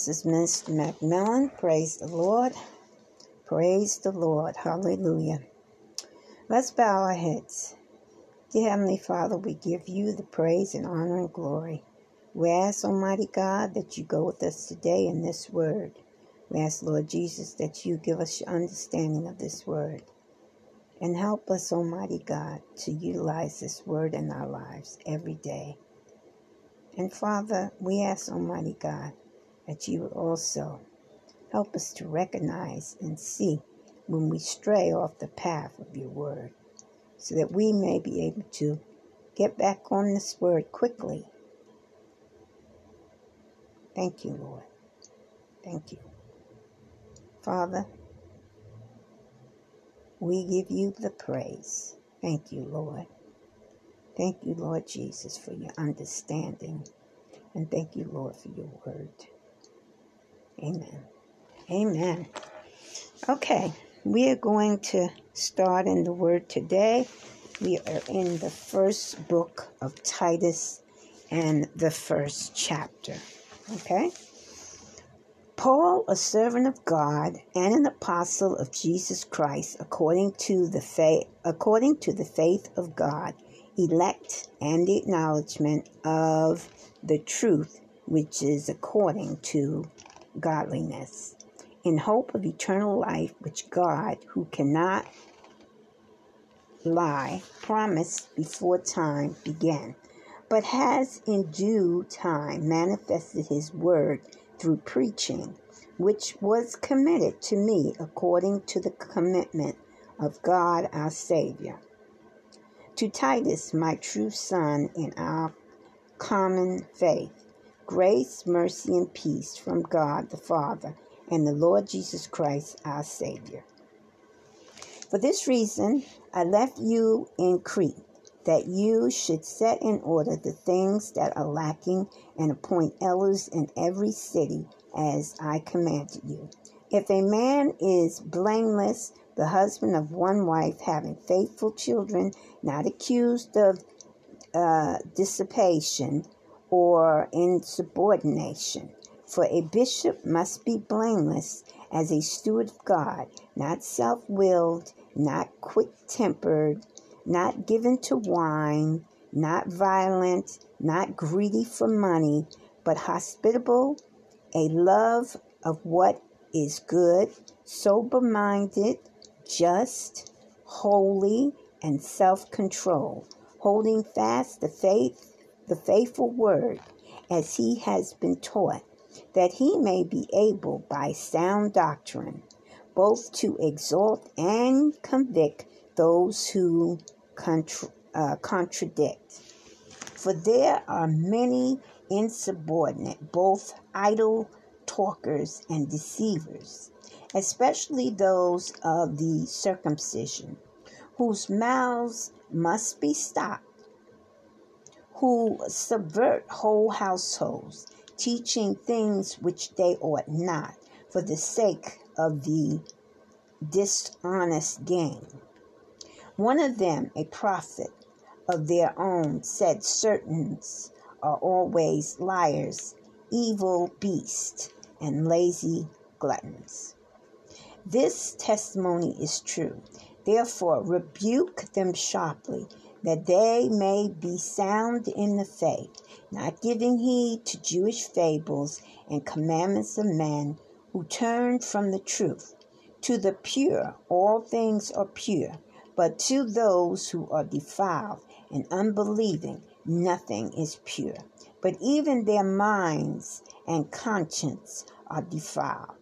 This is Mr. Macmillan. Praise the Lord. Praise the Lord. Hallelujah. Let's bow our heads. Dear Heavenly Father, we give you the praise and honor and glory. We ask, Almighty God, that you go with us today in this word. We ask, Lord Jesus, that you give us your understanding of this word. And help us, Almighty God, to utilize this word in our lives every day. And Father, we ask, Almighty God, that you also help us to recognize and see when we stray off the path of your word, so that we may be able to get back on this word quickly. Thank you, Lord. Thank you. Father, we give you the praise. Thank you, Lord. Thank you, Lord Jesus, for your understanding. And thank you, Lord, for your word. Amen. Amen. Okay, we are going to start in the word today. We are in the first book of Titus and the first chapter. Okay? Paul, a servant of God and an apostle of Jesus Christ, according to the faith, according to the faith of God elect and the acknowledgement of the truth which is according to godliness, in hope of eternal life which God, who cannot lie, promised before time began, but has in due time manifested his word through preaching, which was committed to me according to the commitment of God our Savior. To Titus, my true son in our common faith, grace, mercy, and peace from God the Father and the Lord Jesus Christ, our Savior. For this reason, I left you in Crete, that you should set in order the things that are lacking and appoint elders in every city as I commanded you. If a man is blameless, the husband of one wife, having faithful children, not accused of uh, dissipation or insubordination. For a bishop must be blameless as a steward of God, not self willed, not quick tempered, not given to wine, not violent, not greedy for money, but hospitable, a love of what is good, sober minded, just, holy, and self control, holding fast the faith, the faithful word, as he has been taught, that he may be able by sound doctrine both to exalt and convict those who contra- uh, contradict. For there are many insubordinate, both idle talkers and deceivers especially those of the circumcision, whose mouths must be stopped, who subvert whole households, teaching things which they ought not, for the sake of the dishonest gain. One of them, a prophet of their own, said, Cretans are always liars, evil beasts, and lazy gluttons. This testimony is true. Therefore, rebuke them sharply, that they may be sound in the faith, not giving heed to Jewish fables and commandments of men who turn from the truth. To the pure, all things are pure, but to those who are defiled and unbelieving, nothing is pure. But even their minds and conscience are defiled.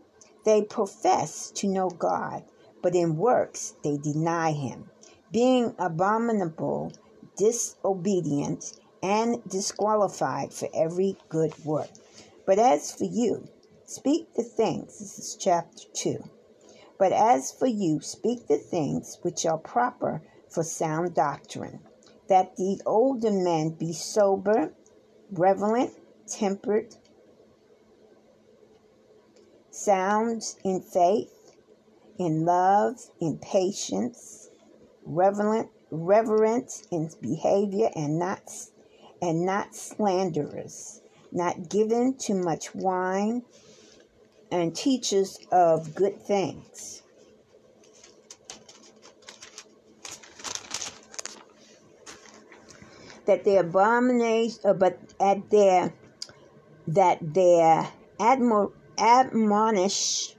They profess to know God, but in works they deny him, being abominable, disobedient, and disqualified for every good work. But as for you, speak the things, this is chapter 2. But as for you, speak the things which are proper for sound doctrine, that the older men be sober, reverent, tempered, sound in faith, in love, in patience, reverent, reverent in behavior, and not and not slanderers, not given to much wine, and teachers of good things. That their abomination, uh, but at their that their admonish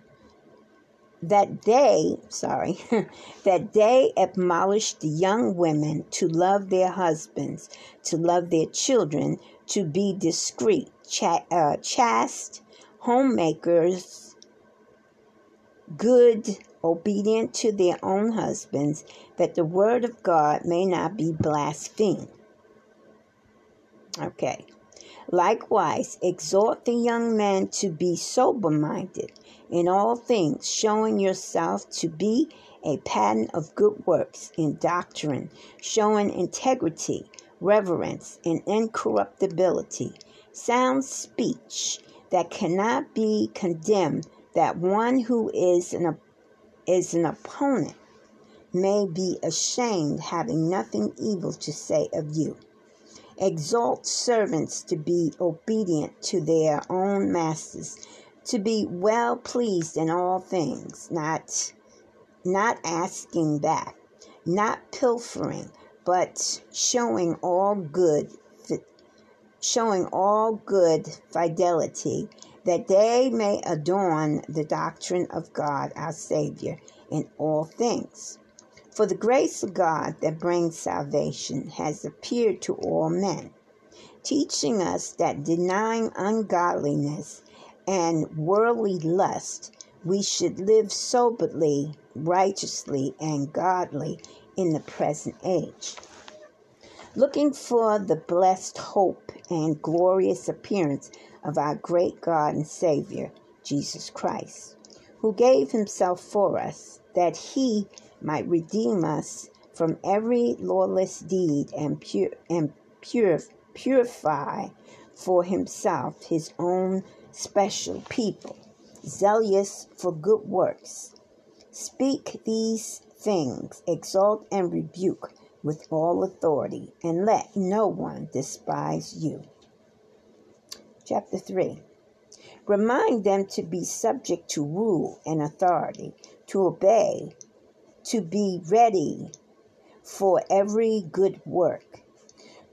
that they, sorry, that they admonish the young women to love their husbands, to love their children, to be discreet, cha- uh, chaste, homemakers, good, obedient to their own husbands, that the word of God may not be blasphemed. Okay. Likewise, exhort the young men to be sober minded in all things, showing yourself to be a pattern of good works in doctrine, showing integrity, reverence, and incorruptibility, sound speech that cannot be condemned, that one who is an, is an opponent may be ashamed, having nothing evil to say of you. Exalt servants to be obedient to their own masters, to be well pleased in all things, not not asking back, not pilfering, but showing all good showing all good fidelity, that they may adorn the doctrine of God our Savior in all things. For the grace of God that brings salvation has appeared to all men, teaching us that denying ungodliness and worldly lust, we should live soberly, righteously, and godly in the present age. Looking for the blessed hope and glorious appearance of our great God and Savior, Jesus Christ, who gave himself for us that he might redeem us from every lawless deed and, pure, and pure, purify for himself his own special people, zealous for good works. Speak these things, exalt and rebuke with all authority, and let no one despise you. Chapter 3 Remind them to be subject to rule and authority, to obey to be ready for every good work,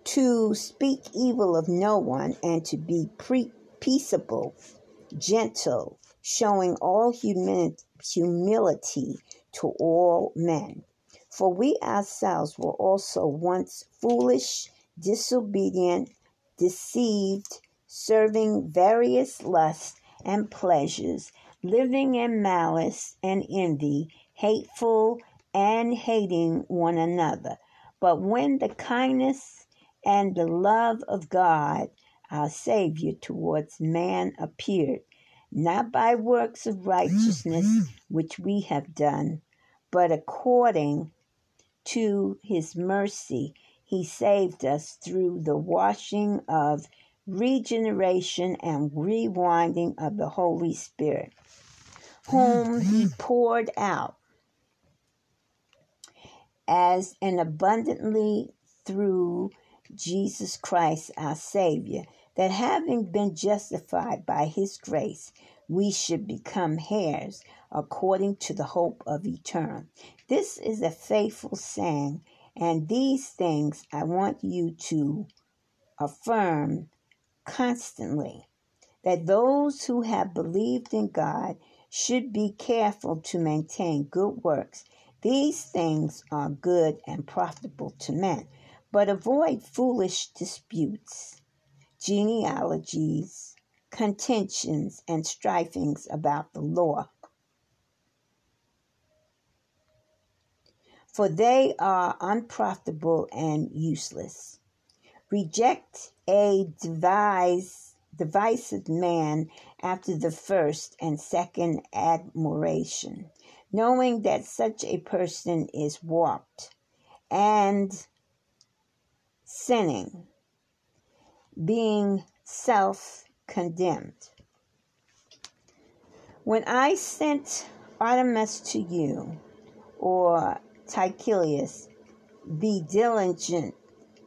to speak evil of no one, and to be pre- peaceable, gentle, showing all humility to all men. For we ourselves were also once foolish, disobedient, deceived, serving various lusts and pleasures, living in malice and envy hateful, and hating one another. But when the kindness and the love of God, our Savior, towards man appeared, not by works of mm, righteousness mm. which we have done, but according to his mercy, he saved us through the washing of regeneration and rewinding of the Holy Spirit, whom mm, he poured out as and abundantly through Jesus Christ our Savior, that having been justified by his grace, we should become heirs according to the hope of eternal. This is a faithful saying, and these things I want you to affirm constantly that those who have believed in God should be careful to maintain good works these things are good and profitable to men, but avoid foolish disputes, genealogies, contentions, and strifings about the law. For they are unprofitable and useless. Reject a devise, divisive man after the first and second admiration knowing that such a person is warped and sinning, being self condemned. When I sent Artemas to you, or Tychicus, be diligent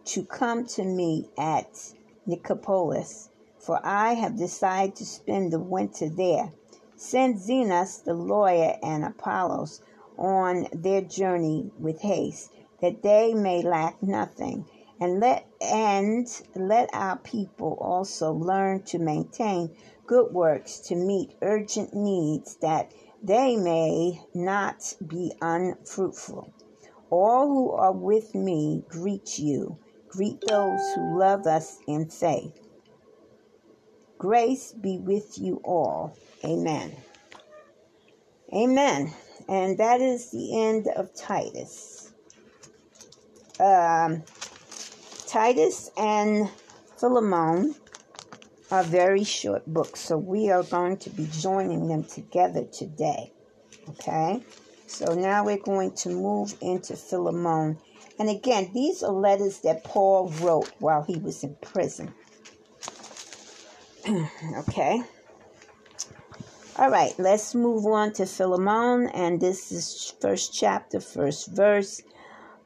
to come to me at Nicopolis, for I have decided to spend the winter there. Send Zenas the lawyer and Apollos on their journey with haste, that they may lack nothing. And let and let our people also learn to maintain good works to meet urgent needs that they may not be unfruitful. All who are with me greet you. Greet those who love us in faith. Grace be with you all. Amen. Amen. And that is the end of Titus. Um, Titus and Philemon are very short books, so we are going to be joining them together today. Okay? So now we're going to move into Philemon. And again, these are letters that Paul wrote while he was in prison. okay? All right, let's move on to Philemon, and this is first chapter, first verse.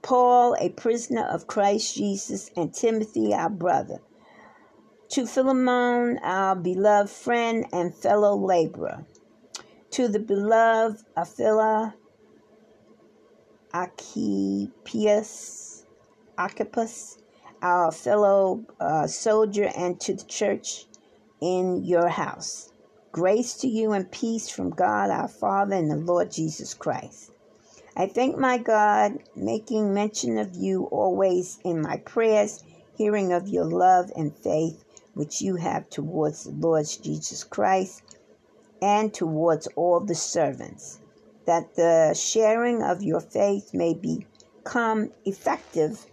Paul, a prisoner of Christ Jesus, and Timothy, our brother to Philemon, our beloved friend and fellow laborer. To the beloved Apphia, Archippus, Archippus, our fellow uh, soldier, and to the church in your house. Grace to you and peace from God our Father and the Lord Jesus Christ. I thank my God, making mention of you always in my prayers, hearing of your love and faith which you have towards the Lord Jesus Christ and towards all the servants, that the sharing of your faith may become effective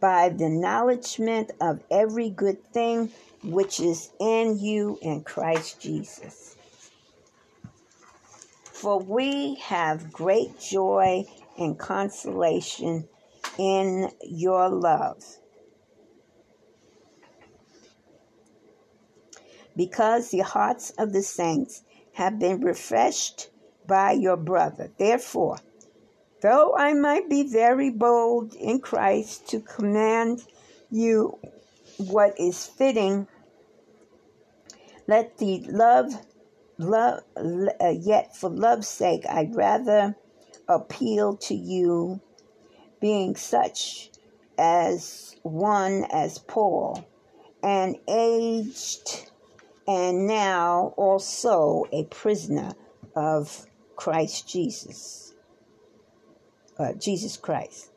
by the acknowledgement of every good thing which is in you in Christ Jesus. For we have great joy and consolation in your love because the hearts of the saints have been refreshed by your brother. Therefore, though I might be very bold in Christ to command you what is fitting, let the love, love uh, yet for love's sake, I'd rather appeal to you, being such as one as Paul, an aged and now also a prisoner of Christ Jesus. Uh, Jesus Christ.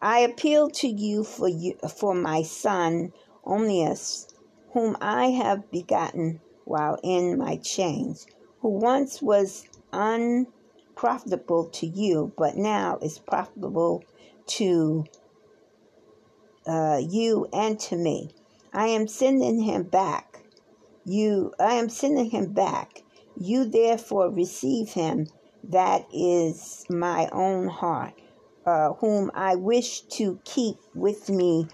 I appeal to you for you for my son Onesimus, whom I have begotten while in my chains, who once was unprofitable to you, but now is profitable to uh, you and to me. I am sending him back you, I am sending him back. You therefore receive him. That is my own heart, uh, whom I wish to keep with me,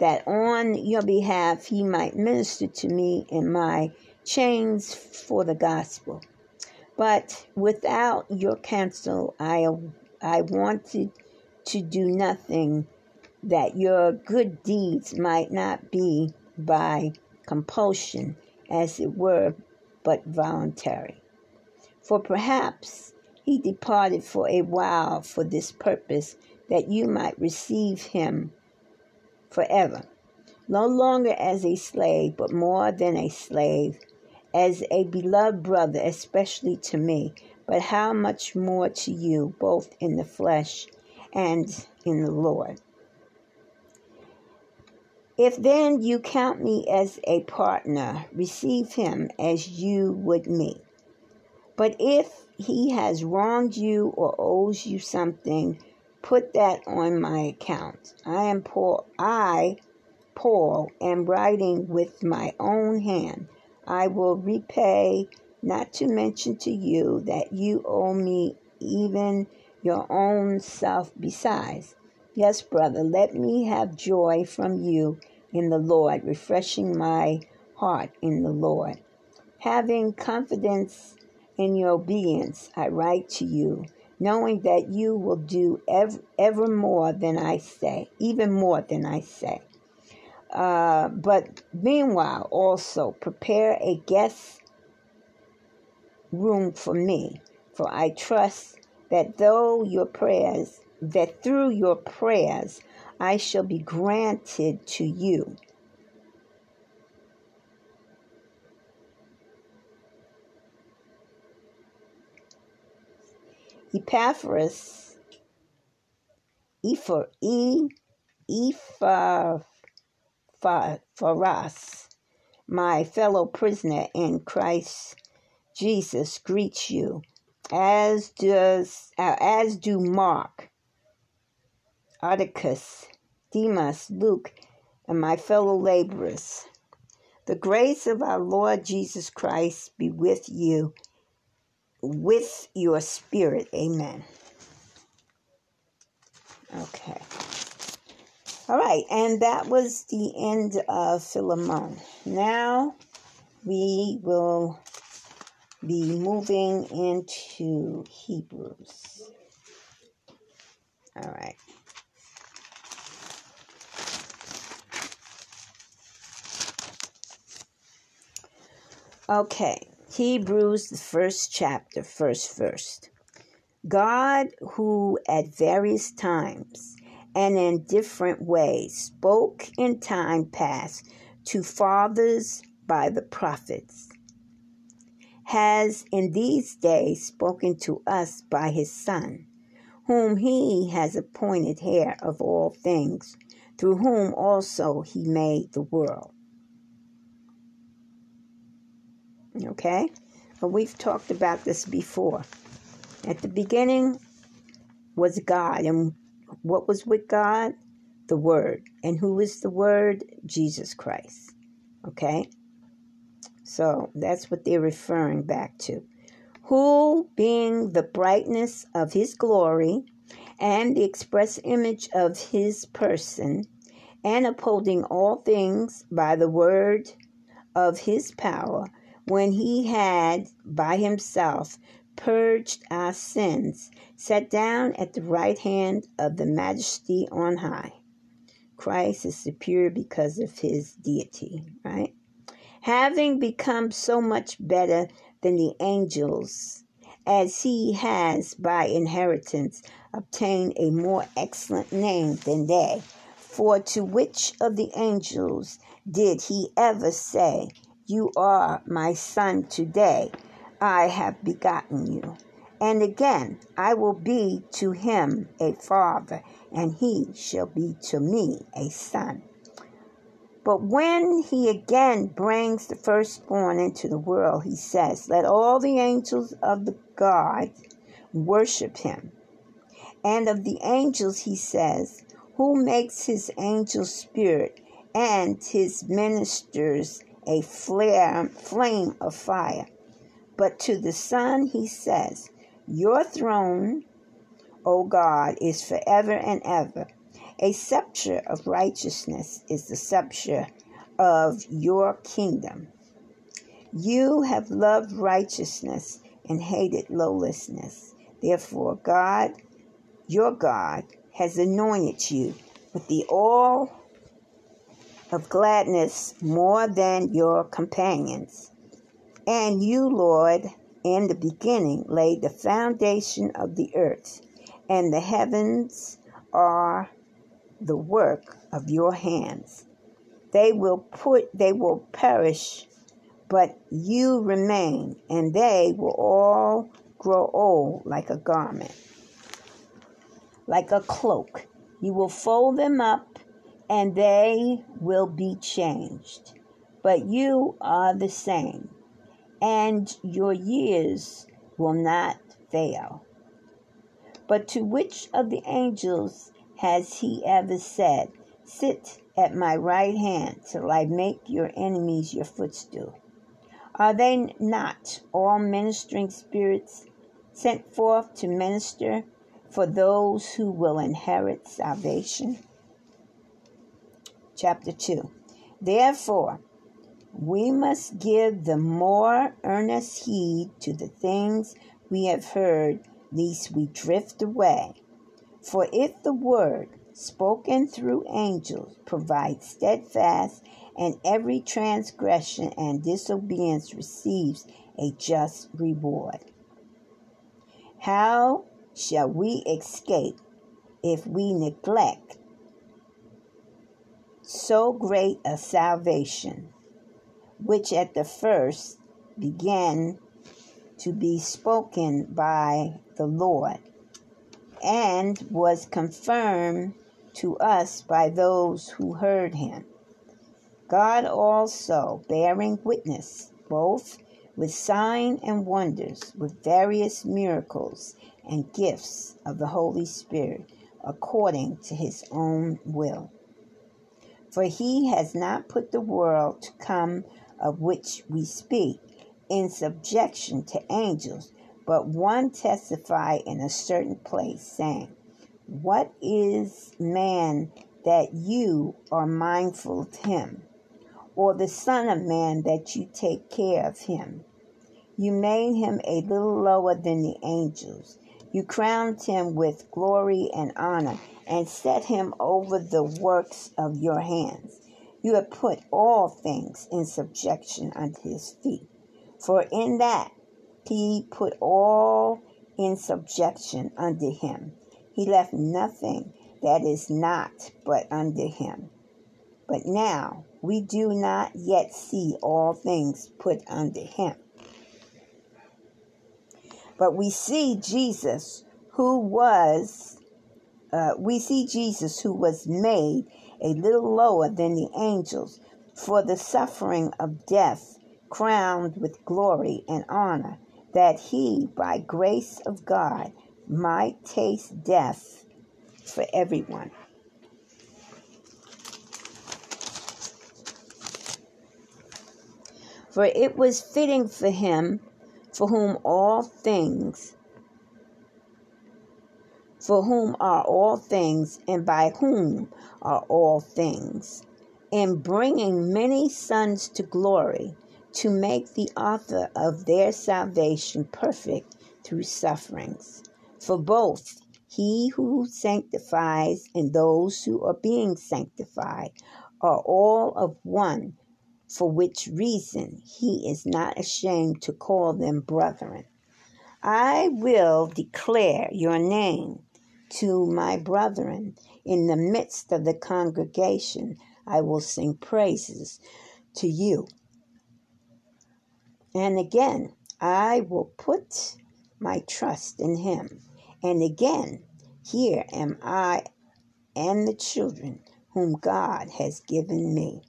that on your behalf he might minister to me in my chains for the gospel. But without your counsel, I, I wanted to do nothing that your good deeds might not be by compulsion as it were, but voluntary. For perhaps he departed for a while for this purpose, that you might receive him forever, no longer as a slave, but more than a slave, as a beloved brother, especially to me, but how much more to you, both in the flesh and in the Lord. If then you count me as a partner, receive him as you would me. But if he has wronged you or owes you something, put that on my account. I am Paul. I, Paul, am writing with my own hand. I will repay, not to mention to you that you owe me even your own self besides. Yes, brother, let me have joy from you in the Lord, refreshing my heart in the Lord. Having confidence in your obedience, I write to you, knowing that you will do ever, ever more than I say, even more than I say. Uh, but meanwhile, also prepare a guest room for me, for I trust that though your prayers, that through your prayers, I shall be granted to you. Epaphras, Ephor, E, Ephapharas, my fellow prisoner in Christ Jesus, greets you, as does uh, as do Mark, Articus, Demas, Luke, and my fellow laborers. The grace of our Lord Jesus Christ be with you with your spirit. Amen. Okay. All right, and that was the end of Philemon. Now we will be moving into Hebrews. All right. Okay, Hebrews, the first chapter, first verse. God, who at various times and in different ways spoke in time past to fathers by the prophets, has in these days spoken to us by his Son, whom he has appointed heir of all things, through whom also he made the world. Okay? But we've talked about this before. At the beginning was God, and what was with God? The Word. And who is the Word? Jesus Christ. Okay? So that's what they're referring back to. Who, being the brightness of his glory and the express image of his person, and upholding all things by the word of his power, when he had by himself purged our sins, sat down at the right hand of the majesty on high. Christ is superior because of his deity, right? Having become so much better than the angels, as he has by inheritance obtained a more excellent name than they. For to which of the angels did he ever say, you are my son today. I have begotten you. And again, I will be to him a father, and he shall be to me a son. But when he again brings the firstborn into the world, he says, Let all the angels of the God worship him. And of the angels, he says, Who makes his angels spirit and his ministers a flare, flame of fire. But to the Son he says, Your throne, O God, is forever and ever. A scepter of righteousness is the scepter of your kingdom. You have loved righteousness and hated lawlessness. Therefore, God, your God, has anointed you with the oil of gladness more than your companions. And you, Lord, in the beginning laid the foundation of the earth, and the heavens are the work of your hands. They will put they will perish, but you remain, and they will all grow old like a garment, like a cloak. You will fold them up and they will be changed. But you are the same, and your years will not fail. But to which of the angels has he ever said, Sit at my right hand till I make your enemies your footstool? Are they not all ministering spirits sent forth to minister for those who will inherit salvation? chapter 2. Therefore, we must give the more earnest heed to the things we have heard, lest we drift away. For if the word spoken through angels, provides steadfast, and every transgression and disobedience receives a just reward. How shall we escape if we neglect so great a salvation, which at the first began to be spoken by the Lord and was confirmed to us by those who heard him. God also bearing witness, both with sign and wonders, with various miracles and gifts of the Holy Spirit, according to his own will. For he has not put the world to come of which we speak in subjection to angels, but one testified in a certain place, saying, What is man that you are mindful of him, or the Son of Man that you take care of him? You made him a little lower than the angels. You crowned him with glory and honor and set him over the works of your hands. You have put all things in subjection unto his feet. For in that he put all in subjection unto him. He left nothing that is not but under him. But now we do not yet see all things put under him. But we see Jesus, who was uh, we see Jesus, who was made a little lower than the angels for the suffering of death, crowned with glory and honor, that he, by grace of God, might taste death for everyone. For it was fitting for him, for whom all things for whom are all things, and by whom are all things, in bringing many sons to glory, to make the author of their salvation perfect through sufferings. For both he who sanctifies and those who are being sanctified are all of one, for which reason he is not ashamed to call them brethren. I will declare your name to my brethren. In the midst of the congregation, I will sing praises to you. And again, I will put my trust in him. And again, here am I and the children whom God has given me.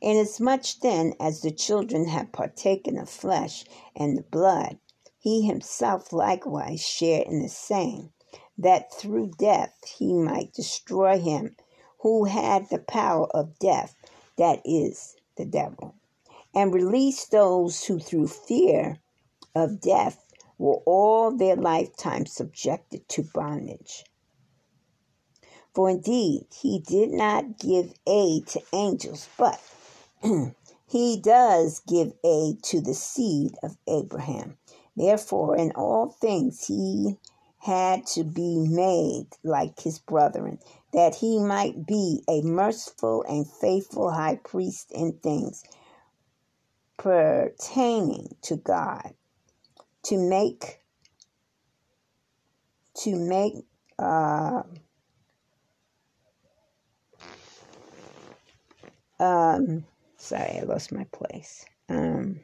Inasmuch then as the children have partaken of flesh and the blood, he himself likewise shared in the same that through death he might destroy him who had the power of death, that is, the devil, and release those who through fear of death were all their lifetime subjected to bondage. For indeed, he did not give aid to angels, but he does give aid to the seed of Abraham. Therefore, in all things, he had to be made like his brethren, that he might be a merciful and faithful high priest in things pertaining to God, to make to make uh, um sorry, I lost my place. Um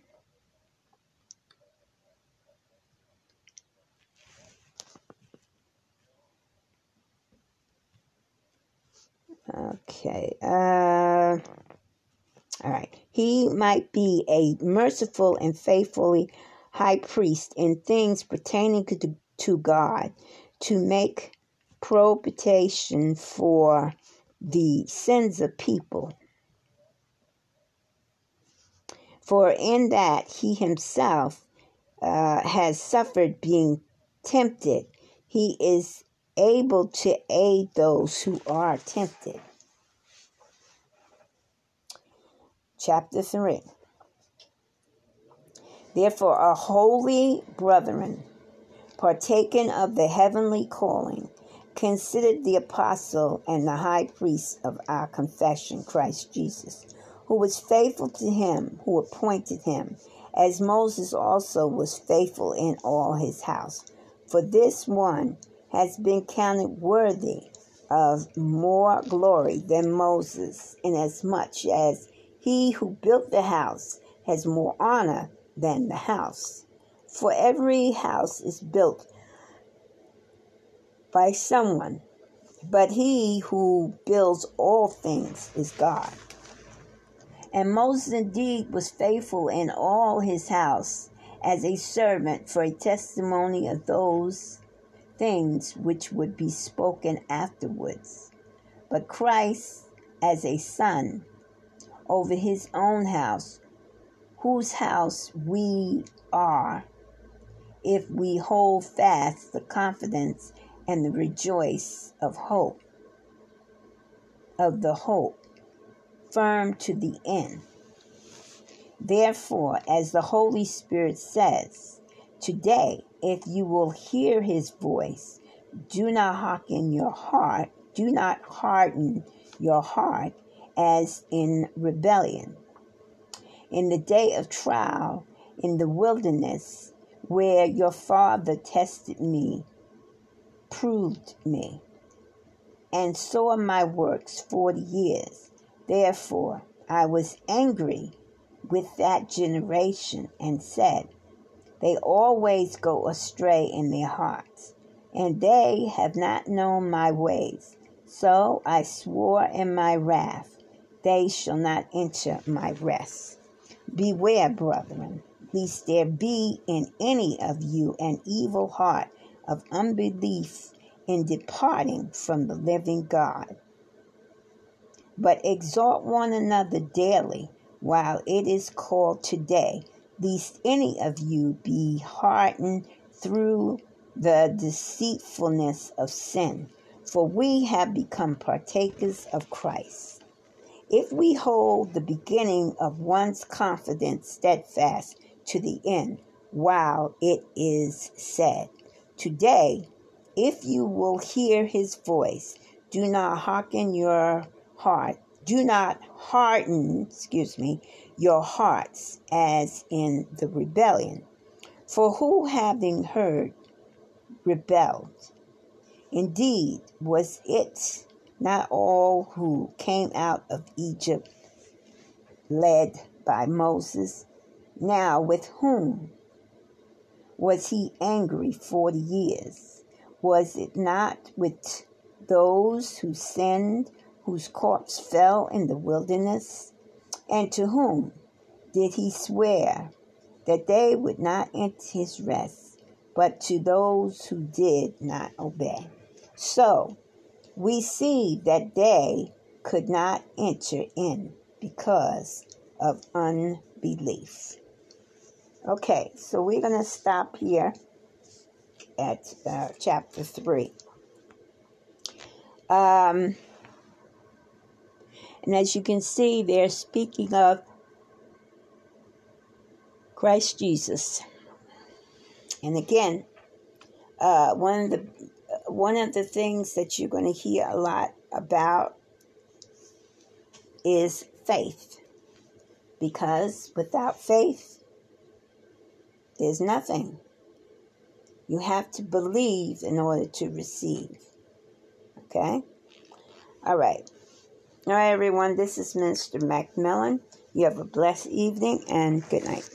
Okay. Uh, all right. He might be a merciful and faithfully high priest in things pertaining to, to God to make propitiation for the sins of people. For in that he himself uh, has suffered being tempted, he is able to aid those who are tempted. Chapter 3 Therefore, our holy brethren, partaken of the heavenly calling, considered the apostle and the high priest of our confession, Christ Jesus, who was faithful to him who appointed him, as Moses also was faithful in all his house. For this one has been counted worthy of more glory than Moses, inasmuch as he who built the house has more honor than the house. For every house is built by someone, but he who builds all things is God. And Moses indeed was faithful in all his house as a servant for a testimony of those things which would be spoken afterwards. But Christ as a son over his own house, whose house we are, if we hold fast the confidence and the rejoice of hope, of the hope, firm to the end. Therefore, as the Holy Spirit says, today, if you will hear his voice, do not hearken your heart, do not harden your heart as in rebellion. In the day of trial in the wilderness, where your father tested me proved me, and saw my works forty years. Therefore I was angry with that generation and said, They always go astray in their hearts, and they have not known my ways. So I swore in my wrath, They shall not enter my rest. Beware, brethren, lest there be in any of you an evil heart of unbelief in departing from the living God. But exhort one another daily while it is called today, lest any of you be hardened through the deceitfulness of sin. For we have become partakers of Christ. If we hold the beginning of one's confidence steadfast to the end, while it is said, Today, if you will hear his voice, do not hearken your heart, do not harden, excuse me, your hearts as in the rebellion. For who having heard rebelled? Indeed, was it not all who came out of Egypt led by Moses? Now, with whom was he angry forty years? Was it not with those who sinned, whose corpse fell in the wilderness? And to whom did he swear that they would not enter his rest, but to those who did not obey? So we see that they could not enter in because of unbelief. Okay, so we're going to stop here at uh, chapter 3. Um, and as you can see, they're speaking of Christ Jesus. And again, uh, one of the one of the things that you're going to hear a lot about is faith, because without faith, there's nothing. You have to believe in order to receive. Okay? All right. Right, everyone. This is Minister Macmillan. You have a blessed evening and good night.